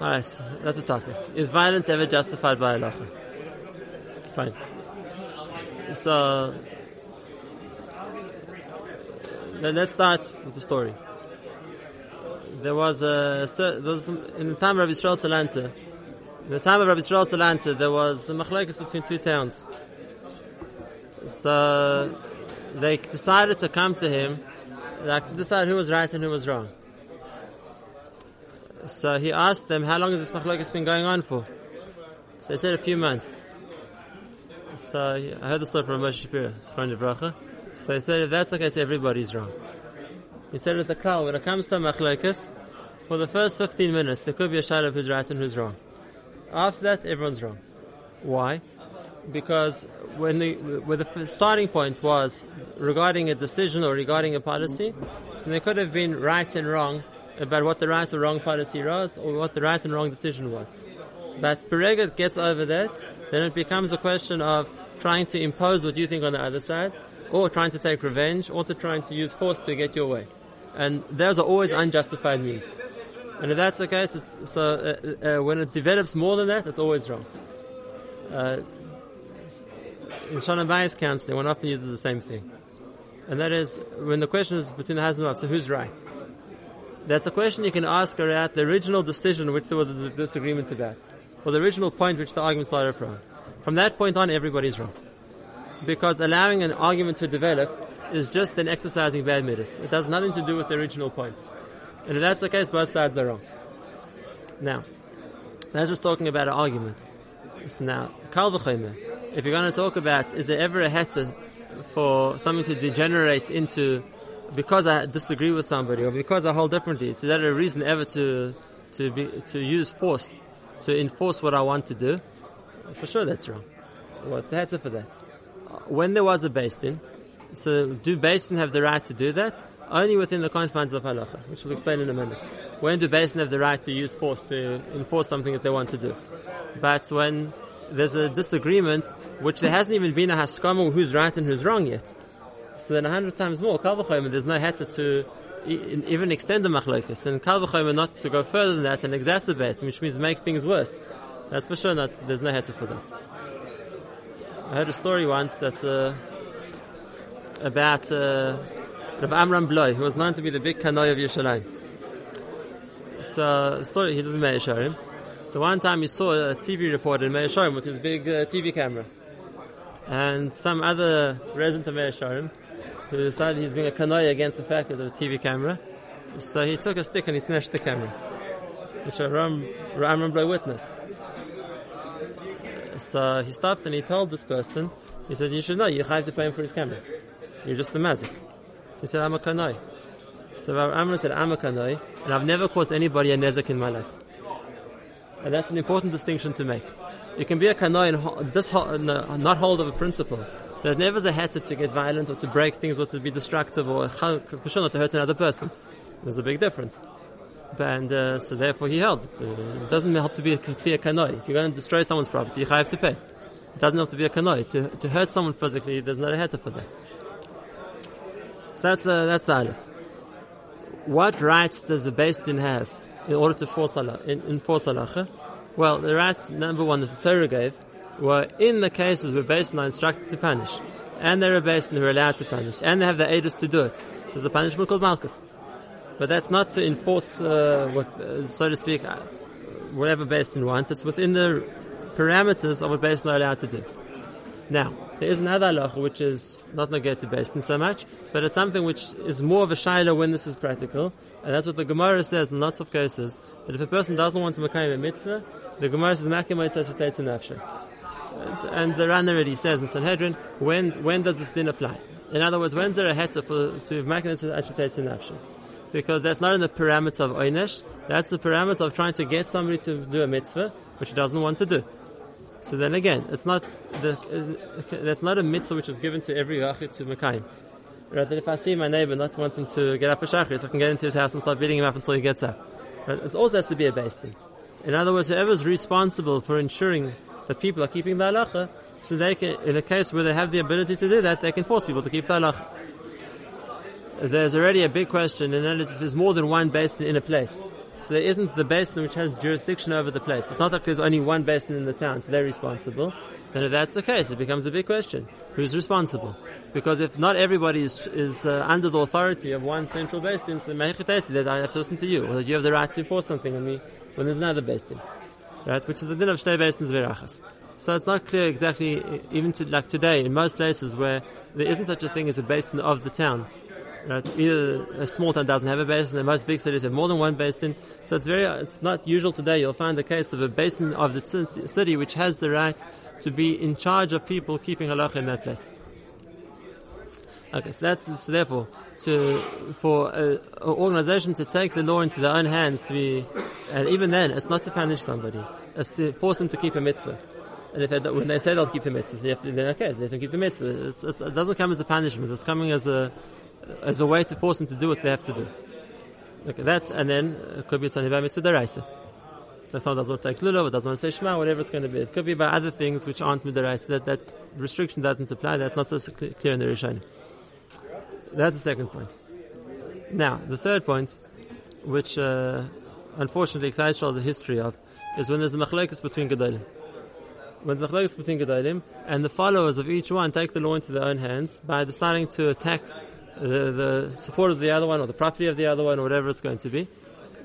Alright, that's a topic. Is violence ever justified by Allah? Fine. So, let's start with the story. There was a, there was, in the time of Rabbi Yisrael Salanter, in the time of Rabbi Yisrael Salanter, there was a machlekes between two towns. So, they decided to come to him, like to decide who was right and who was wrong. So he asked them, how long has this machlokes been going on for? So they said a few months. So I heard the story from Moshe Shapiro, So he said, if that's okay, so everybody's wrong. He said it's a call, when it comes to machlokes, for the first 15 minutes, there could be a shadow of who's right and who's wrong. After that, everyone's wrong. Why? Because when the, where the starting point was regarding a decision or regarding a policy, so there could have been right and wrong about what the right or wrong policy was or what the right and wrong decision was. But Perega gets over that, then it becomes a question of trying to impose what you think on the other side, or trying to take revenge, or to trying to use force to get your way. And those are always unjustified means. And if that's the case, so uh, uh, when it develops more than that, it's always wrong. Uh, in Shalom Bayis counseling, one often uses the same thing. And that is, when the question is between the husband and wife, so who's right? That's a question you can ask her at the original decision which there was a disagreement about, or the original point which the argument started from. From that point on, everybody's wrong. Because allowing an argument to develop is just an exercising bad midas. It has nothing to do with the original point. And if that's the case, both sides are wrong. Now, that's just talking about an argument. So now, Kal if you're going to talk about, is there ever a heter for something to degenerate into because I disagree with somebody or because I hold differently, is that a reason ever to to be to use force to enforce what I want to do? For sure, that's wrong. What's the heter for that? When there was a Beis Din, so do Beis Din have the right to do that? Only within the confines of halacha, which we'll explain in a minute. When do Beis Din have the right to use force to enforce something that they want to do? But when there's a disagreement, which there hasn't even been a haskama who's right and who's wrong yet so then a hundred times more, Kal there's no heter to even extend the machlokes, and Kal not to go further than that and exacerbate, which means make things worse. That's for sure not, there's no heter for that. I heard a story once that, uh, about, uh, Rav Amram Blau, who was known to be the big kanoi of Yerushalayim. So, story, he lived in Meir So one time he saw a TV reporter in Meir with his big uh, TV camera. And some other resident of Meir who decided he's being a kanoya against the fact of the TV camera. So he took a stick and he smashed the camera, which Ram, Ram Ramblay witnessed. Uh, so he stopped and he told this person, he said, you should know, you have to pay him for his camera. You're just a mazik. So he said, I'm a kanoi. So Amram said, I'm a kanoi, and I've never caused anybody a nezek in my life. And that's an important distinction to make. You can be a kanoi and this, not hold of a principle, there's never a heter to get violent or to break things or to be destructive or for sure not to hurt another person. There's a big difference. And uh, so therefore he held. Uh, it doesn't have to be a, a kanoi. If you're going to destroy someone's property, you have to pay. It doesn't have to be a kanoi. To, to hurt someone physically, there's not a heter for that. So that's, uh, that's the aleph. What rights does a Beis Din have in order to force enforce halacha? Well, the rights, number one, that the Torah gave, were in the cases where Beis Din are instructed to punish, and there are Beis Din who are allowed to punish, and they have the aiders to do it. So it's a punishment called Malchus. But that's not to enforce, uh, what, uh, so to speak, uh, whatever Beis Din wants. It's within the parameters of what Beis Din are allowed to do. Now, there is another law which is not negated to Beis Din so much, but it's something which is more of a shaila when this is practical, and that's what the Gemara says in lots of cases, that if a person doesn't want to make a mitzvah, the Gemara says, Makim mitzvah. And the Ran already says in Sanhedrin, when when does this din apply? In other words, when's there a heter for to mechanism agitates in nafshe? Because that's not in the parameter of oynesh. That's the parameter of trying to get somebody to do a mitzvah which he doesn't want to do. So then again, it's not the, uh, that's not a mitzvah which is given to every yachid to mekayim. Rather, if I see my neighbor not wanting to get up for shachris, I can get into his house and start beating him up until he gets up. But it also has to be a base thing. In other words, whoever is responsible for ensuring that people are keeping the halacha, so they can, in a case where they have the ability to do that, they can force people to keep the halacha. There's already a big question, and that is if there's more than one Beis Din in a place. So there isn't the Beis Din which has jurisdiction over the place. It's not like there's only one Beis Din in the town, so they're responsible. Then if that's the case, it becomes a big question. Who's responsible? Because if not everybody is, is uh, under the authority of one central Beis Din, so I have to listen to you, or that you have the right to enforce something on me when there's another Beis Din. Right? Which is the din of Shnei Basins Verachas. So it's not clear exactly, even to, like today, in most places where there isn't such a thing as a Beis Din of the town, Right? Either a small town doesn't have a Beis Din, and most big cities have more than one Beis Din. So it's very, it's not usual today. You'll find the case of a Beis Din of the city which has the right to be in charge of people keeping halacha in that place. Okay, so that's so therefore to for an organization to take the law into their own hands to be, and even then, it's not to punish somebody; it's to force them to keep a mitzvah. And if they, when they say they'll keep the mitzvah, they have to, then okay, they to keep the mitzvah. It's, it's, it doesn't come as a punishment; it's coming as a as a way to force them to do what they have to do. Okay, that's and then it uh, could be something about mitzvah deraisa. So someone doesn't want to take lulav, doesn't want to say shema, whatever it's going to be. It could be about other things which aren't midaraisa. That that restriction doesn't apply. That's not so clear in the Rishonim. That's the second point. Now, the third point, which uh, unfortunately Klal has a history of, is when there's a machlekes between gedolim. When there's a machlekes between gedolim, and the followers of each one take the law into their own hands by deciding to attack the, the support of the other one or the property of the other one or whatever it's going to be.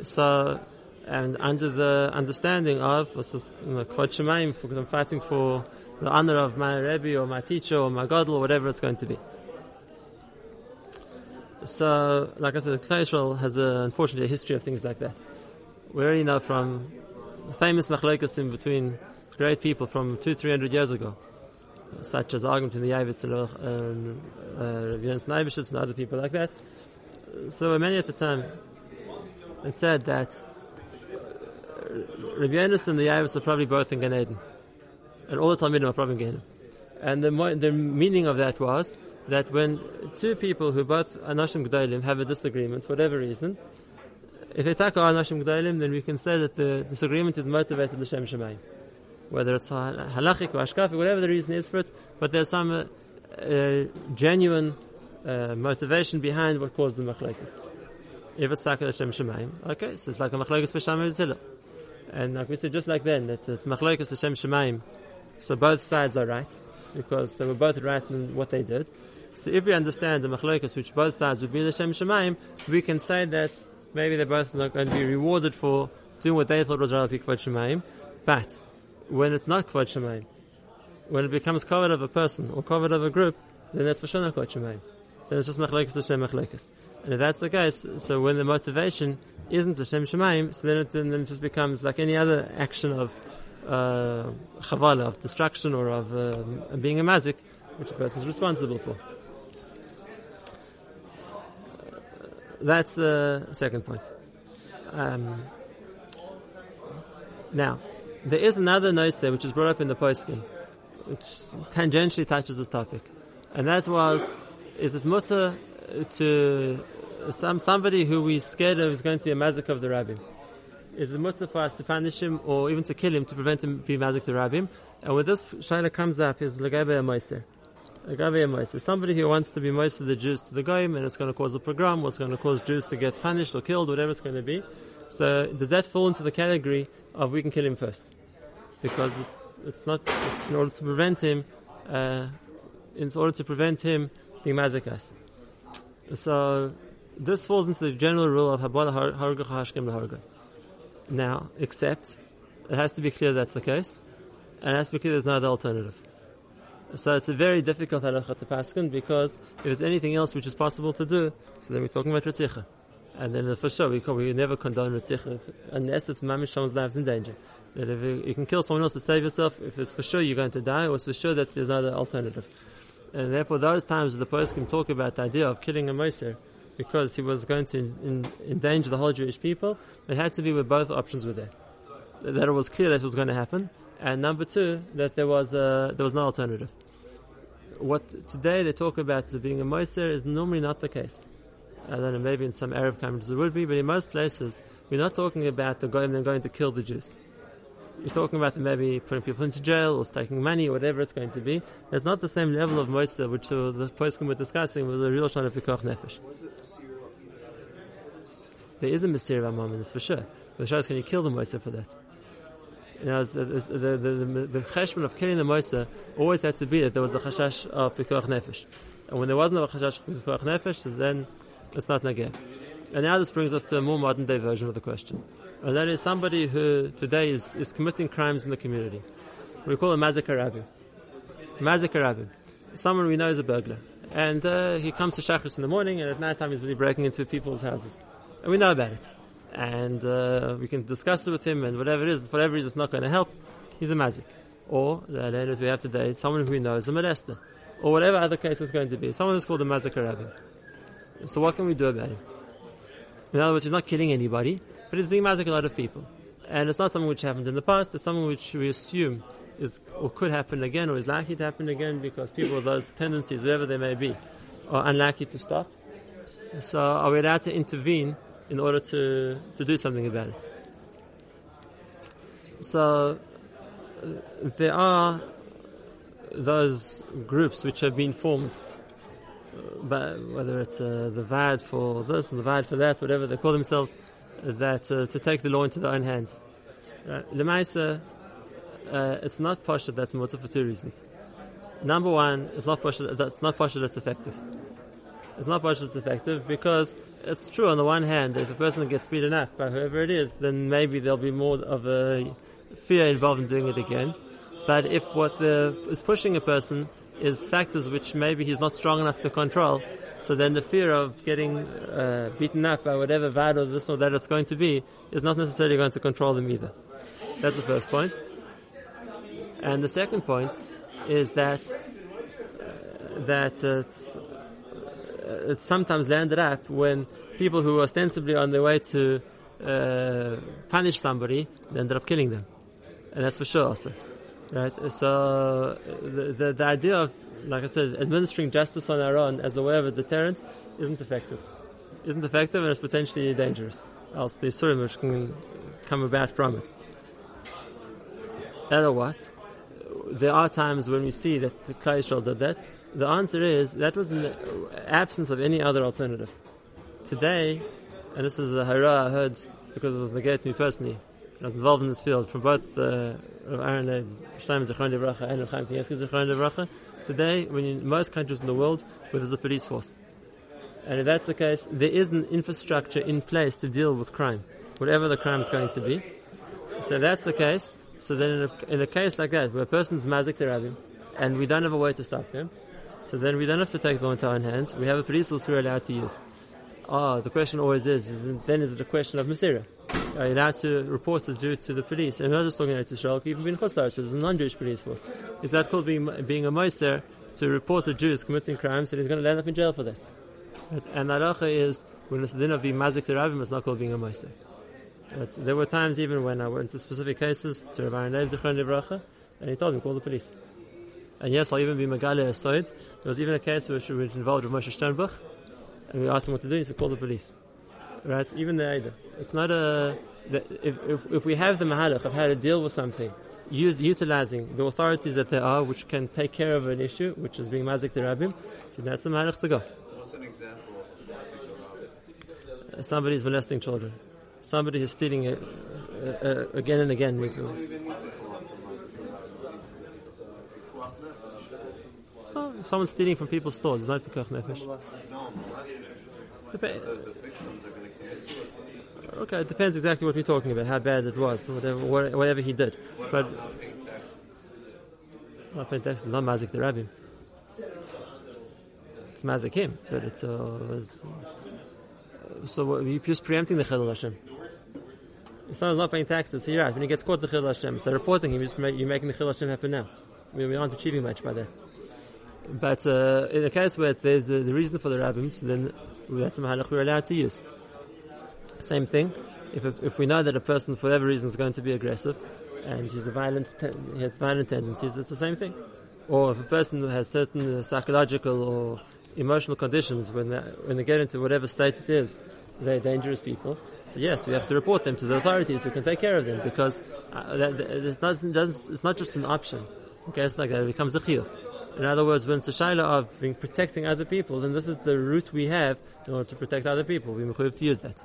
So, and under the understanding of, this is, because I'm fighting for the honor of my Rebbe or my teacher or my Gadol or whatever it's going to be. So, like I said, Klal Yisrael has a, unfortunately a history of things like that. We already know from famous machlokes in between great people from two, three hundred years ago such as argument in the Yavitz and um, uh, Jens and other people like that. So many at the time it said that Rabbi Yonis and the Yavitz are probably both in Gan Eden. And all the Talmidim are probably in Gan And the, the meaning of that was that when two people who both Anashim G'daylim have a disagreement, for whatever reason, if they tackle Anashim G'daylim, then we can say that the disagreement is motivated L'Shem Shemayim whether it's halachic or ashkafic, whatever the reason is for it, but there's some uh, uh, genuine uh, motivation behind what caused the machlekes. If it's takal Hashem Shemaim, okay, so it's like a machlekes b'shamay zillah. And like we said, just like then, that it's machlekes Hashem Shemaim, so both sides are right, because they were both right in what they did. So if we understand the machlekes, which both sides would be the Shem Shemaim, we can say that maybe they're both not going to be rewarded for doing what they thought was right for Shemaim, but when it's not Kvod Shemayim. When it becomes covered of a person or covered of a group, then that's for sure not Kvod Shemayim. Then it's just Mechlekes Hashem Mechlekes. And if that's the case, so when the motivation isn't Hashem Shemayim, so then it, then it just becomes like any other action of uh, chavala, of destruction or of uh, being a mazik, which a person is responsible for. That's the second point. Um, now, there is another noise which is brought up in the poskim, which tangentially touches this topic, and that was: is it mutter to some somebody who we scared of is going to be a mazik of the rabbim? Is it mutter for us to punish him or even to kill him to prevent him being mazik the rabbim? And when this shaila comes up, is legabe a meiser. Legabe a meiser. Somebody who wants to be meiser the Jews to the goyim, and it's going to cause a pogrom, or it's going to cause Jews to get punished or killed, whatever it's going to be. So does that fall into the category of we can kill him first? Because it's, it's not it's in order to prevent him, uh, in order to prevent him being mazakas. So this falls into the general rule of habala harga hashkem harga. Now, except it has to be clear that's the case, and it has to be clear there's no other alternative. So it's a very difficult halacha to paskin because if there's anything else which is possible to do, so then we're talking about ritzicha. And then for sure, we, we never condone Ritzich unless it's mamish someone's life is in danger. That if you, can kill someone else to save yourself, if it's for sure you're going to die, or it's for sure that there's no other alternative. And therefore, those times the post can talk about the idea of killing a Moser because he was going to in, in, endanger the whole Jewish people, it had to be where both options were there. That it was clear that it was going to happen, and number two, that there was, a, there was no alternative. What today they talk about as being a Moser is normally not the case. I don't know, maybe in some Arab countries it would be, but in most places, we're not talking about the goyim then going to kill the Jews. We're talking about maybe putting people into jail or taking money or whatever it's going to be. It's not the same level of moisa which uh, the poskim were discussing with a real shana of nefesh. There is a mystery about Mammon, for sure. The Shas, can you kill the Moisa for that? Know, the, the, the, the, of killing the Moisa always had to be that there was a chashash of Pikuach Nefesh. And when there wasn't a chashash of Pikuach Nefesh, then it's not Nageh. And now this brings us to a more modern day version of the question. And that is somebody who today is, is committing crimes in the community. We call him Mazik Rabbi. Mazik Rabbi. Someone we know is a burglar. And uh, he comes to Shachris in the morning, and at night time he's busy breaking into people's houses. And we know about it. And uh, we can discuss it with him, and whatever it is, for whatever reason it's not going to help, he's a Mazik. Or, the that we have today, someone who we know is a molester. Or whatever other case is going to be. Someone who's called a Mazik Rabbi. So what can we do about him? In other words, he's not killing anybody, but he's being mazik a lot of people. And it's not something which happened in the past, it's something which we assume is or could happen again or is likely to happen again because people with those tendencies, whatever they may be, are unlikely to stop. So are we allowed to intervene in order to, to do something about it? So uh, there are those groups which have been formed but whether it's uh, the VAD for this and the VAD for that, whatever they call themselves, that uh, to take the law into their own hands. Lemaisa, uh, it's not posher that's mutter for two reasons. Number one, it's not posher that's not posher that's effective. It's not posher that's effective because it's true on the one hand if a person gets beaten up by whoever it is, then maybe there'll be more of a fear involved in doing it again. But if what the, is pushing a person is factors which maybe he's not strong enough to control. So then the fear of getting uh, beaten up by whatever bad or this or that it's going to be is not necessarily going to control them either. That's the first point. And the second point is that uh, that it's, uh, it's sometimes landed up when people who are ostensibly on their way to uh, punish somebody they ended up killing them, and that's for sure also. Right? So the, the, the, idea of, like I said, administering justice on our own as a way of a deterrent isn't effective. Isn't effective and it's potentially dangerous. Else the Surim which can come about from it. That what? There are times when we see that the Klal did that. The answer is that was in the absence of any other alternative. Today, and this is a hara I heard because it was negated to me personally, I was involved in this field from both uh, Aaron Zichron Devracha and Chaim Kanievsky Zichron Devracha. Today, when in most countries in the world, where there's a police force, and if that's the case, there is an infrastructure in place to deal with crime, whatever the crime is going to be. So that's the case. So then, in a, in a case like that, where a person's mazik terabim, and we don't have a way to stop him, so then we don't have to take the into our own hands. We have a police force we're allowed to use. Ah, the question always is, is then is it a question of Mysteria? are you allowed to report the Jew to the police? And we're not just talking about Israel, even being Chutzlaritz, there's a non-Jewish police force. Is that called being, being a Moiser to report a Jew committing crimes and he's going to end up in jail for that? And Aracha is, when it's din of being Mazik Rabim, it's not called being a. Right? There were times even when I went to specific cases to Rabbi Nev Zichron Livracha, and he told me, call the police. And yes, I'll even be Megale Asoid. There was even a case which, which involved with Moshe Sternbuch, and we asked him what to do, he said, call the police right? Even the Eidah. It's not a, if, if, if we have the mahalach of how to deal with something, use, utilizing the authorities that there are, which can take care of an issue, which is being mazik the rabbim, so that's the mahalach to go. What's an example of mazik uh, Somebody is molesting children. Somebody is stealing it uh, uh, again and again. So, if someone's stealing from people's stores, it's not pekuach nefesh. Dep- Okay, it depends exactly what we're talking about, how bad it was, whatever, whatever he did. But not paying taxes? Not paying taxes is not mazik the rabbi. It's mazik him, but it's, uh, it's so you're just preempting the chilul Hashem. Someone's not paying taxes, so you're right. When he gets caught, the chilul Hashem. So reporting him, you're making the chilul Hashem happen now. We, we aren't achieving much by that. But uh, in a case where there's uh, the reason for the rabbis, then that's a mahalach we're allowed to use. Same thing. If, if we know that a person, for whatever reason, is going to be aggressive, and he's a violent, he has violent tendencies, it's the same thing. Or if a person has certain psychological or emotional conditions when they, when they get into whatever state it is, they're dangerous people. So yes, we have to report them to the authorities who can take care of them because uh, that, it doesn't, doesn't, it's not just an option. Okay, it's like that. It becomes a chiyuv. In other words, when it's a shaila of being protecting other people, then this is the route we have in order to protect other people. We have to use that.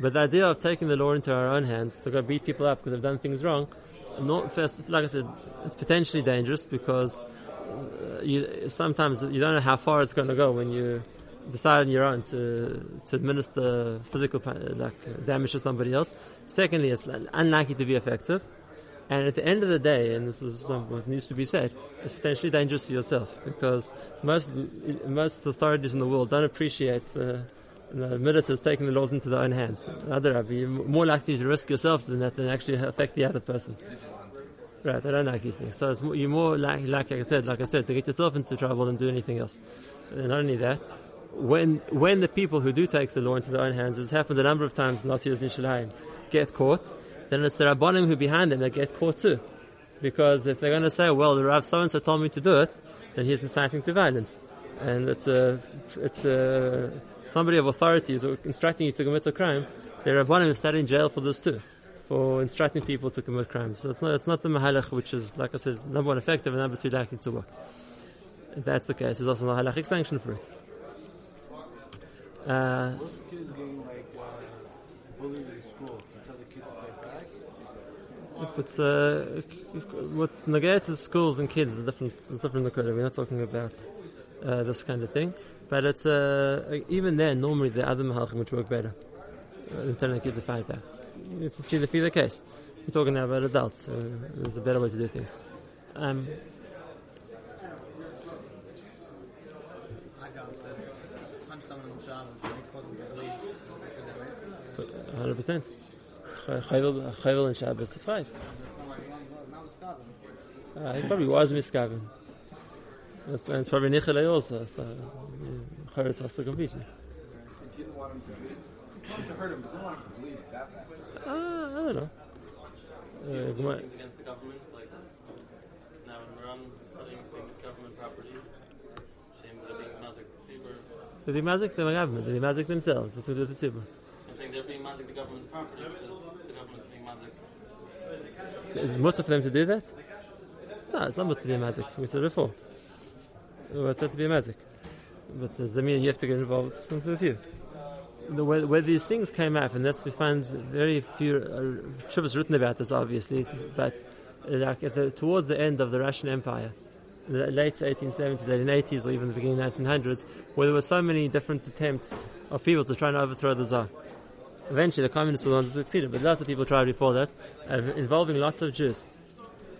But the idea of taking the law into our own hands to go beat people up because they've done things wrong, not first, like I said, it's potentially dangerous because uh, you, sometimes you don't know how far it's going to go when you decide on your own to to administer physical like damage to somebody else. Secondly, it's unlikely to be effective. And at the end of the day, and this is what needs to be said, it's potentially dangerous for yourself because most most authorities in the world don't appreciate uh, the militants taking the laws into their own hands. Other you're more likely to risk yourself than that than actually affect the other person. Right, they don't like these things. So it's more, you're more likely, like I said, like I said, to get yourself into trouble than do anything else. And not only that, when when the people who do take the law into their own hands, as happened a number of times in Nasiya's Nishalayim, get caught, then it's the Rabbanim who behind them that get caught too. Because if they're going to say, well, the Rav so-and-so told me to do it, then he's inciting to violence. And it's a, it's a, somebody of authority is instructing you to commit a crime, the Rabbanim is sat in jail for this too. For instructing people to commit crimes. So it's not, it's not the Mahalach which is, like I said, number one effective and number two likely to work. If that's the case, there's also no halachic sanction for it. Uh, What if kids getting like uh, bullied in school? You tell the kid to fight back? if it's uh, what's nagaya to schools and kids is different. It's different Nakoda. We're not talking about uh, this kind of thing, but it's uh, even then normally the other mahalchim which work better uh, than telling the kids to fight back. It's see the the case. We're talking now about adults. So there's a better way to do things. Um, I got to punch someone on Shabbos and cause them to bleed. Is it ways? so 100 percent. Chayvel and Shabbos is five. That's not like one, not with Skavin. Uh, he probably was miskaven. And it's probably Nichelay also. So Charetz has to completely. And didn't want him to bleed. Wanted to hurt him, but didn't want him to bleed that bad. Uh, I don't know. Uh, against the government, like now in Iran, cutting things government property, shame they're being mazik the tzibur. They be mazik the government. They be mazik themselves. What's going to do with the tzibur? They're being mazik the government's property because the government's being mazik. So is it mutter for them to do that? No, it's not mutter to be a mazik. We said before. It was said to be mazik. But does that mean you have to get involved with you? The, where, where these things came up, and that's we find very few uh, written about this, obviously, but uh, like the, towards the end of the Russian Empire, the late 1870s, 1880s, or even the beginning of the 1900s, where there were so many different attempts of people to try and overthrow the Tsar. Eventually, the communists were the ones who succeeded, but lots of people tried before that, uh, involving lots of Jews.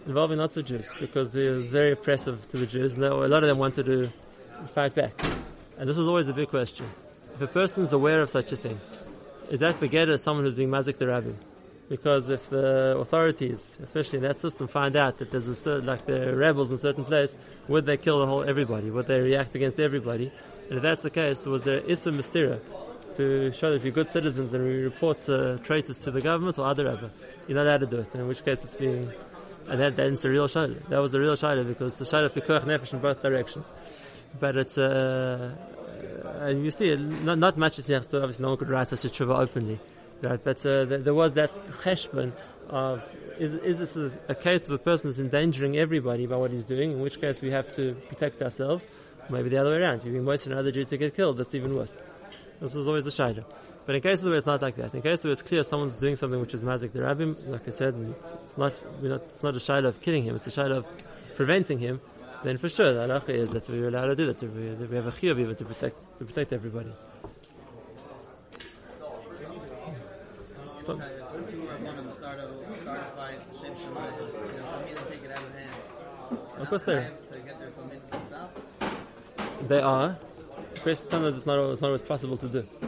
Involving lots of Jews, because it was very oppressive to the Jews, and they- a lot of them wanted to fight back. And this was always a big question. If a person is aware of such a thing, is that begeder someone who's being mazik the rabbi? Because if the authorities, especially in that system, find out that there's a certain, like the rebels in a certain place, would they kill the whole everybody? Would they react against everybody? And if that's the case, was there issa mistira to show that if you're good citizens, then we report uh, traitors to the government or other rabbi? You're not allowed to do it. In which case, it's being and that that's a real shaila. That was a real shaila because the shaila pikuach nefesh in both directions. But it's uh, uh, and you see, not, not much is next to obviously no one could write such a tshuva openly, right? But uh, there, there was that cheshbon of is, is this a, a case of a person who's endangering everybody by what he's doing? In which case we have to protect ourselves. Maybe the other way around. You're moist another Jew to get killed. That's even worse. This was always a shaila. But in cases where it's not like that, in cases where it's clear someone's doing something which is mazik the rabbim, like I said, and it's, it's not, we're not, it's not a shaila of killing him, it's a shaila of preventing him, then for sure the halacha is that we're allowed to do that, we, have a chiyuv even to protect, to protect everybody. So, If two Rabbanim start a, start a fight, Shem Shemayim, the Talmidim take it out of course they are. To get their Talmidim to stop. They are. Is sometimes it's not, it's not always possible to do.